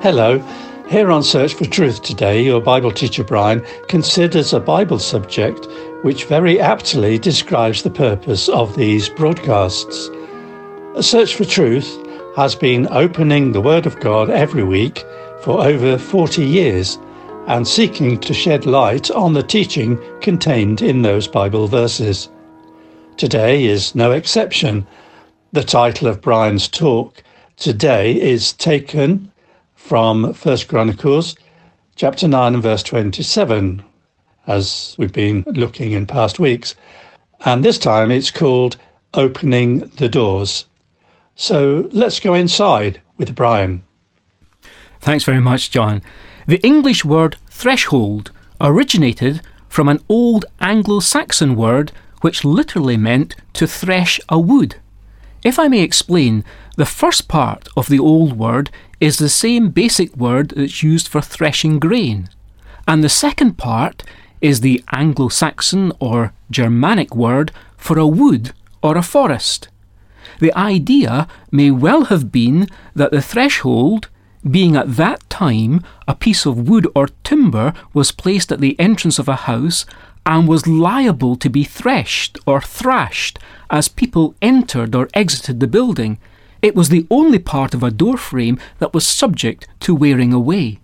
Hello. Here on Search for Truth today, your Bible teacher Brian considers a Bible subject which very aptly describes the purpose of these broadcasts. A Search for Truth has been opening the Word of God every week for over 40 years and seeking to shed light on the teaching contained in those Bible verses. Today is no exception. The title of Brian's talk today is taken from First Chronicles chapter 9 and verse 27, as we've been looking in past weeks. And this time it's called Opening the Doors. So let's go inside with Brian. Thanks very much, John. The English word threshold originated from an old Anglo Saxon word which literally meant to thresh a wood. If I may explain, the first part of the old word is the same basic word that's used for threshing grain, and the second part is the Anglo Saxon or Germanic word for a wood or a forest. The idea may well have been that the threshold, being at that time a piece of wood or timber, was placed at the entrance of a house and was liable to be threshed or thrashed as people entered or exited the building. It was the only part of a door frame that was subject to wearing away.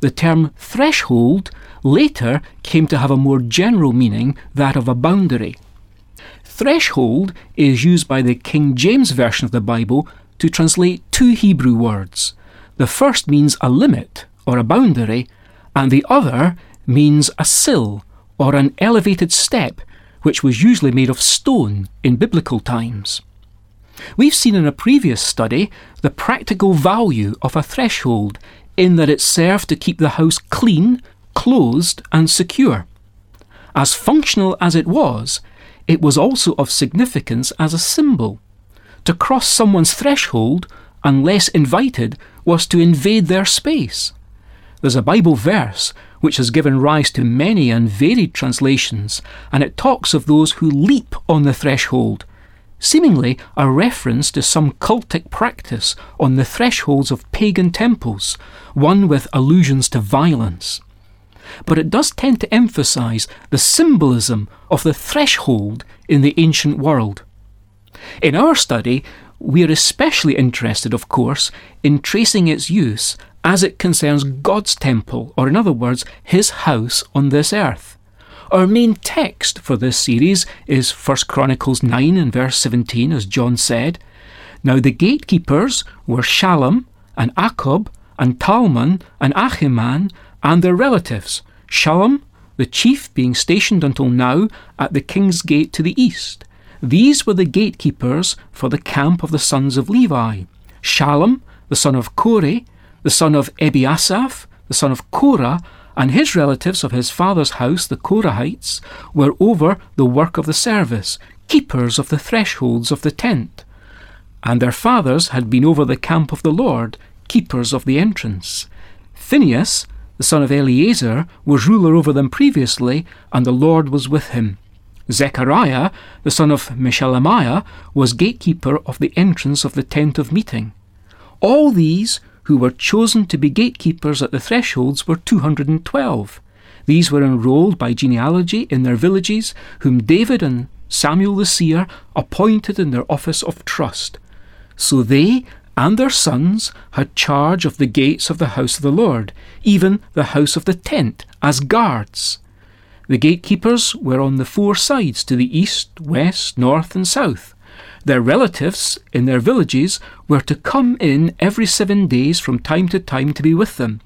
The term threshold later came to have a more general meaning, that of a boundary. Threshold is used by the King James Version of the Bible to translate two Hebrew words. The first means a limit or a boundary, and the other means a sill or an elevated step, which was usually made of stone in biblical times. We've seen in a previous study the practical value of a threshold in that it served to keep the house clean, closed, and secure. As functional as it was, it was also of significance as a symbol. To cross someone's threshold, unless invited, was to invade their space. There's a Bible verse which has given rise to many and varied translations, and it talks of those who leap on the threshold, seemingly a reference to some cultic practice on the thresholds of pagan temples, one with allusions to violence. But it does tend to emphasize the symbolism of the threshold in the ancient world. In our study, we are especially interested, of course, in tracing its use as it concerns God's temple, or in other words, His house on this earth. Our main text for this series is 1 Chronicles 9 and verse 17, as John said. Now the gatekeepers were Shallum and Akkub and Talman and Ahiman and their relatives, Shallum, the chief being stationed until now at the king's gate to the east. These were the gatekeepers for the camp of the sons of Levi. Shallum, the son of Kore, the son of Ebiasaph, the son of Korah, and his relatives of his father's house, the Korahites, were over the work of the service, keepers of the thresholds of the tent. And their fathers had been over the camp of the Lord, keepers of the entrance. Phinehas, the son of Eleazar, was ruler over them previously, and the Lord was with him. Zechariah, the son of Meshelemiah, was gatekeeper of the entrance of the tent of meeting. All these who were chosen to be gatekeepers at the thresholds were 212. These were enrolled by genealogy in their villages, whom David and Samuel the seer appointed in their office of trust. So they and their sons had charge of the gates of the house of the Lord, even the house of the tent, as guards. The gatekeepers were on the four sides to the east, west, north, and south. Their relatives in their villages were to come in every seven days from time to time to be with them.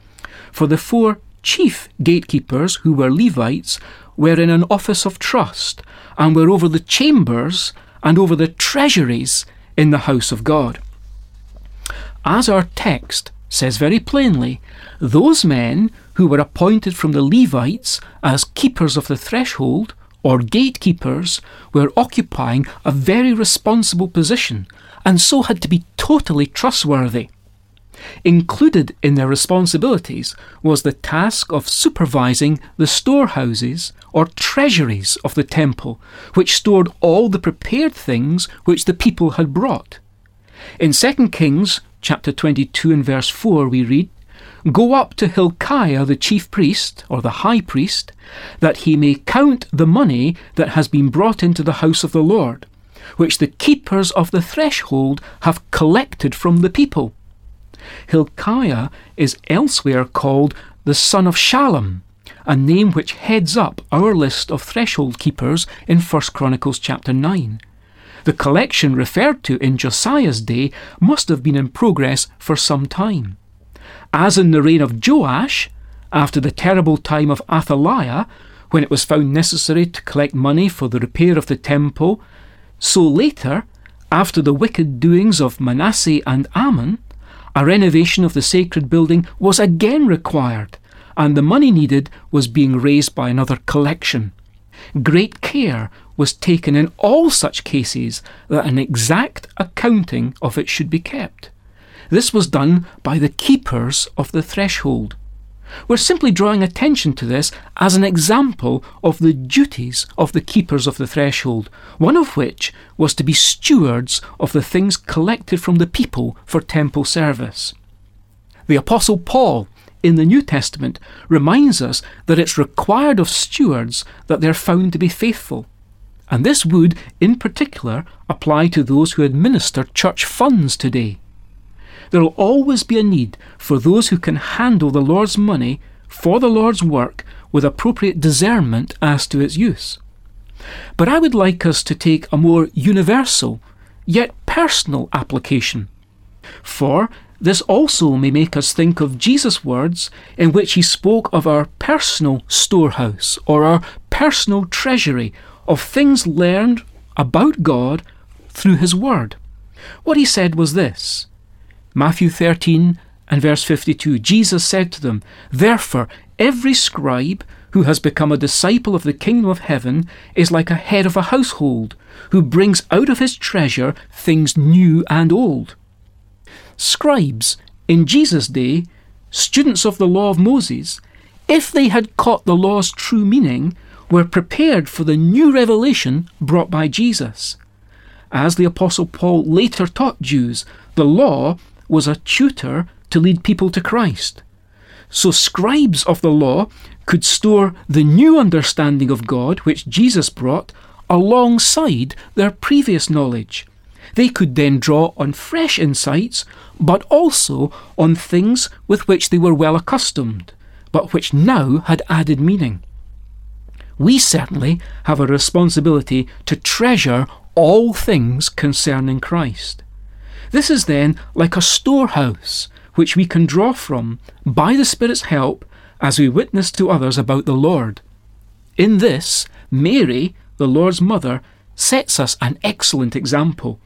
For the four chief gatekeepers, who were Levites, were in an office of trust and were over the chambers and over the treasuries in the house of God. As our text says very plainly, those men who were appointed from the Levites as keepers of the threshold or gatekeepers were occupying a very responsible position and so had to be totally trustworthy. Included in their responsibilities was the task of supervising the storehouses or treasuries of the temple, which stored all the prepared things which the people had brought. In 2 Kings chapter 22 and verse 4 we read, Go up to Hilkiah the chief priest, or the high priest, that he may count the money that has been brought into the house of the Lord, which the keepers of the threshold have collected from the people. Hilkiah is elsewhere called the son of Shallum, a name which heads up our list of threshold keepers in 1 Chronicles chapter 9. The collection referred to in Josiah's day must have been in progress for some time. As in the reign of Joash, after the terrible time of Athaliah, when it was found necessary to collect money for the repair of the temple, so later, after the wicked doings of Manasseh and Amon, a renovation of the sacred building was again required, and the money needed was being raised by another collection. Great care was taken in all such cases that an exact accounting of it should be kept. This was done by the keepers of the threshold. We're simply drawing attention to this as an example of the duties of the keepers of the threshold, one of which was to be stewards of the things collected from the people for temple service. The Apostle Paul in the New Testament reminds us that it's required of stewards that they're found to be faithful. And this would, in particular, apply to those who administer church funds today. There will always be a need for those who can handle the Lord's money for the Lord's work with appropriate discernment as to its use. But I would like us to take a more universal, yet personal application. For this also may make us think of Jesus' words in which he spoke of our personal storehouse or our personal treasury of things learned about God through his word. What he said was this Matthew 13 and verse 52 Jesus said to them, Therefore, every scribe who has become a disciple of the kingdom of heaven is like a head of a household, who brings out of his treasure things new and old. Scribes, in Jesus' day, students of the law of Moses, if they had caught the law's true meaning, were prepared for the new revelation brought by Jesus. As the Apostle Paul later taught Jews, the law was a tutor to lead people to Christ. So scribes of the law could store the new understanding of God which Jesus brought alongside their previous knowledge. They could then draw on fresh insights, but also on things with which they were well accustomed, but which now had added meaning. We certainly have a responsibility to treasure all things concerning Christ. This is then like a storehouse which we can draw from by the Spirit's help as we witness to others about the Lord. In this, Mary, the Lord's mother, sets us an excellent example.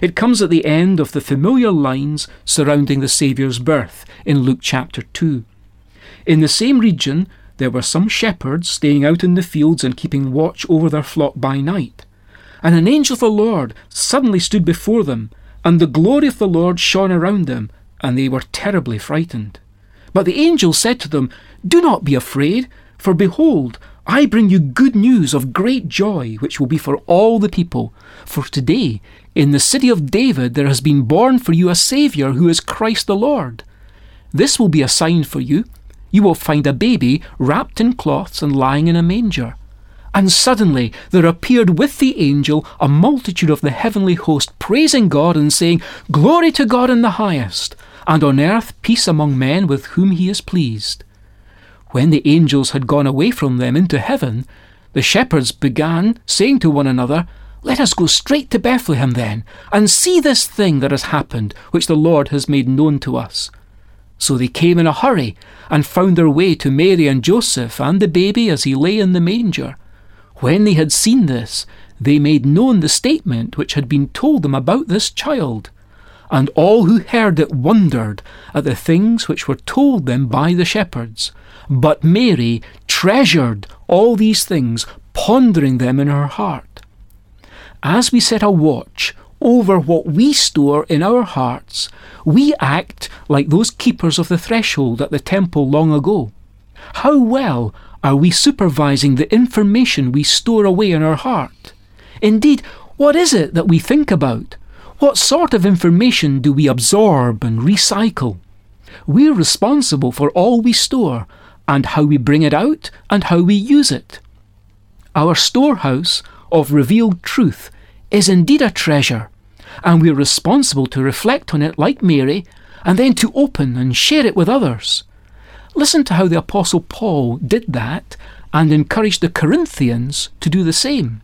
It comes at the end of the familiar lines surrounding the Saviour's birth in Luke chapter 2. In the same region, there were some shepherds staying out in the fields and keeping watch over their flock by night. And an angel of the Lord suddenly stood before them, and the glory of the Lord shone around them, and they were terribly frightened. But the angel said to them, Do not be afraid, for behold, I bring you good news of great joy, which will be for all the people. For today, in the city of David, there has been born for you a Saviour who is Christ the Lord. This will be a sign for you. You will find a baby wrapped in cloths and lying in a manger. And suddenly there appeared with the angel a multitude of the heavenly host, praising God and saying, Glory to God in the highest, and on earth peace among men with whom he is pleased. When the angels had gone away from them into heaven, the shepherds began saying to one another, Let us go straight to Bethlehem then, and see this thing that has happened, which the Lord has made known to us. So they came in a hurry, and found their way to Mary and Joseph and the baby as he lay in the manger. When they had seen this, they made known the statement which had been told them about this child. And all who heard it wondered at the things which were told them by the shepherds. But Mary treasured all these things, pondering them in her heart. As we set a watch over what we store in our hearts, we act like those keepers of the threshold at the temple long ago. How well are we supervising the information we store away in our heart? Indeed, what is it that we think about? What sort of information do we absorb and recycle? We're responsible for all we store and how we bring it out and how we use it. Our storehouse of revealed truth is indeed a treasure, and we're responsible to reflect on it like Mary and then to open and share it with others. Listen to how the Apostle Paul did that and encouraged the Corinthians to do the same.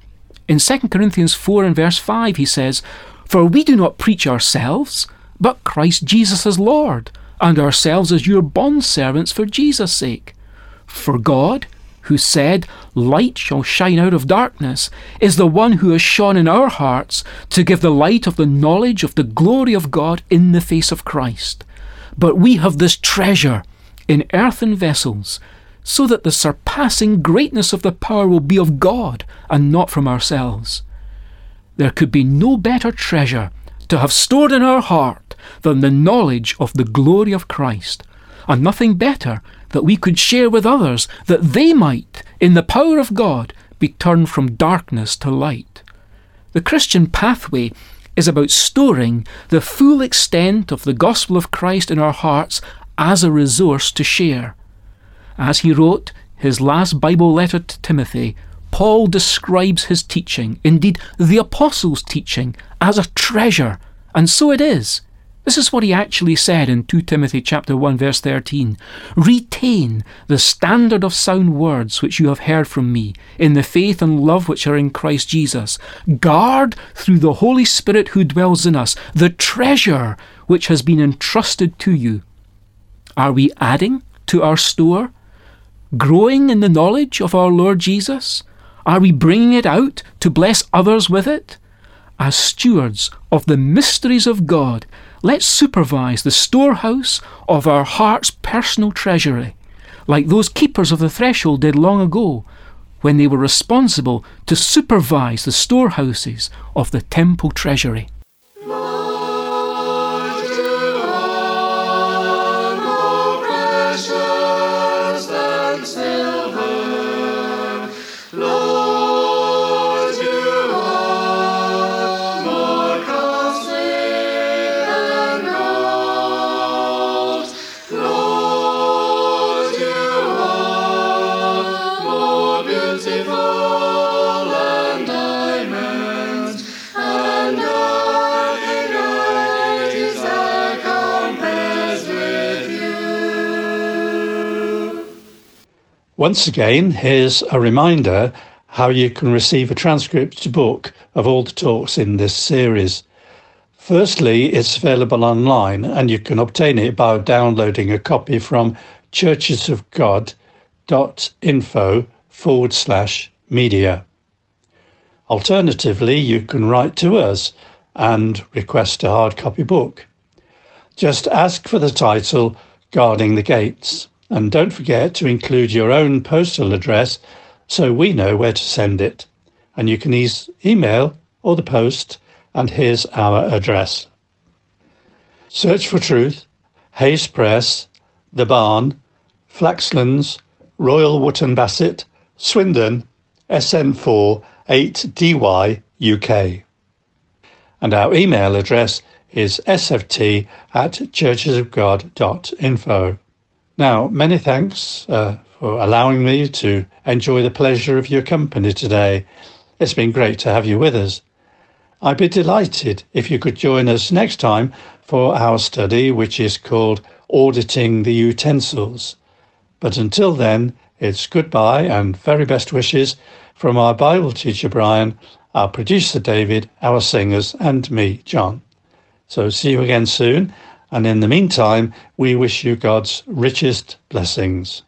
In 2 Corinthians 4 and verse 5, he says, For we do not preach ourselves, but Christ Jesus as Lord, and ourselves as your bondservants for Jesus' sake. For God, who said, Light shall shine out of darkness, is the one who has shone in our hearts to give the light of the knowledge of the glory of God in the face of Christ. But we have this treasure in earthen vessels, so that the surpassing greatness of the power will be of God and not from ourselves. There could be no better treasure to have stored in our heart than the knowledge of the glory of Christ, and nothing better that we could share with others, that they might, in the power of God, be turned from darkness to light. The Christian pathway is about storing the full extent of the gospel of Christ in our hearts as a resource to share. As he wrote his last Bible letter to Timothy, Paul describes his teaching, indeed the apostles' teaching, as a treasure, and so it is. This is what he actually said in 2 Timothy chapter 1 verse 13. Retain the standard of sound words which you have heard from me in the faith and love which are in Christ Jesus. Guard through the Holy Spirit who dwells in us the treasure which has been entrusted to you. Are we adding to our store? Growing in the knowledge of our Lord Jesus? Are we bringing it out to bless others with it? As stewards of the mysteries of God, let's supervise the storehouse of our heart's personal treasury, like those keepers of the threshold did long ago, when they were responsible to supervise the storehouses of the temple treasury. Once again, here's a reminder how you can receive a transcript book of all the talks in this series. Firstly, it's available online and you can obtain it by downloading a copy from churchesofgod.info forward slash media. Alternatively, you can write to us and request a hard copy book. Just ask for the title Guarding the Gates. And don't forget to include your own postal address so we know where to send it. And you can e- email or the post, and here's our address. Search for Truth, Hayes Press, The Barn, Flaxlands, Royal Wootton Bassett, Swindon, SN4 8DY UK. And our email address is sft at churchesofgod.info. Now, many thanks uh, for allowing me to enjoy the pleasure of your company today. It's been great to have you with us. I'd be delighted if you could join us next time for our study, which is called Auditing the Utensils. But until then, it's goodbye and very best wishes from our Bible teacher Brian, our producer David, our singers, and me, John. So see you again soon and in the meantime, we wish you God's richest blessings.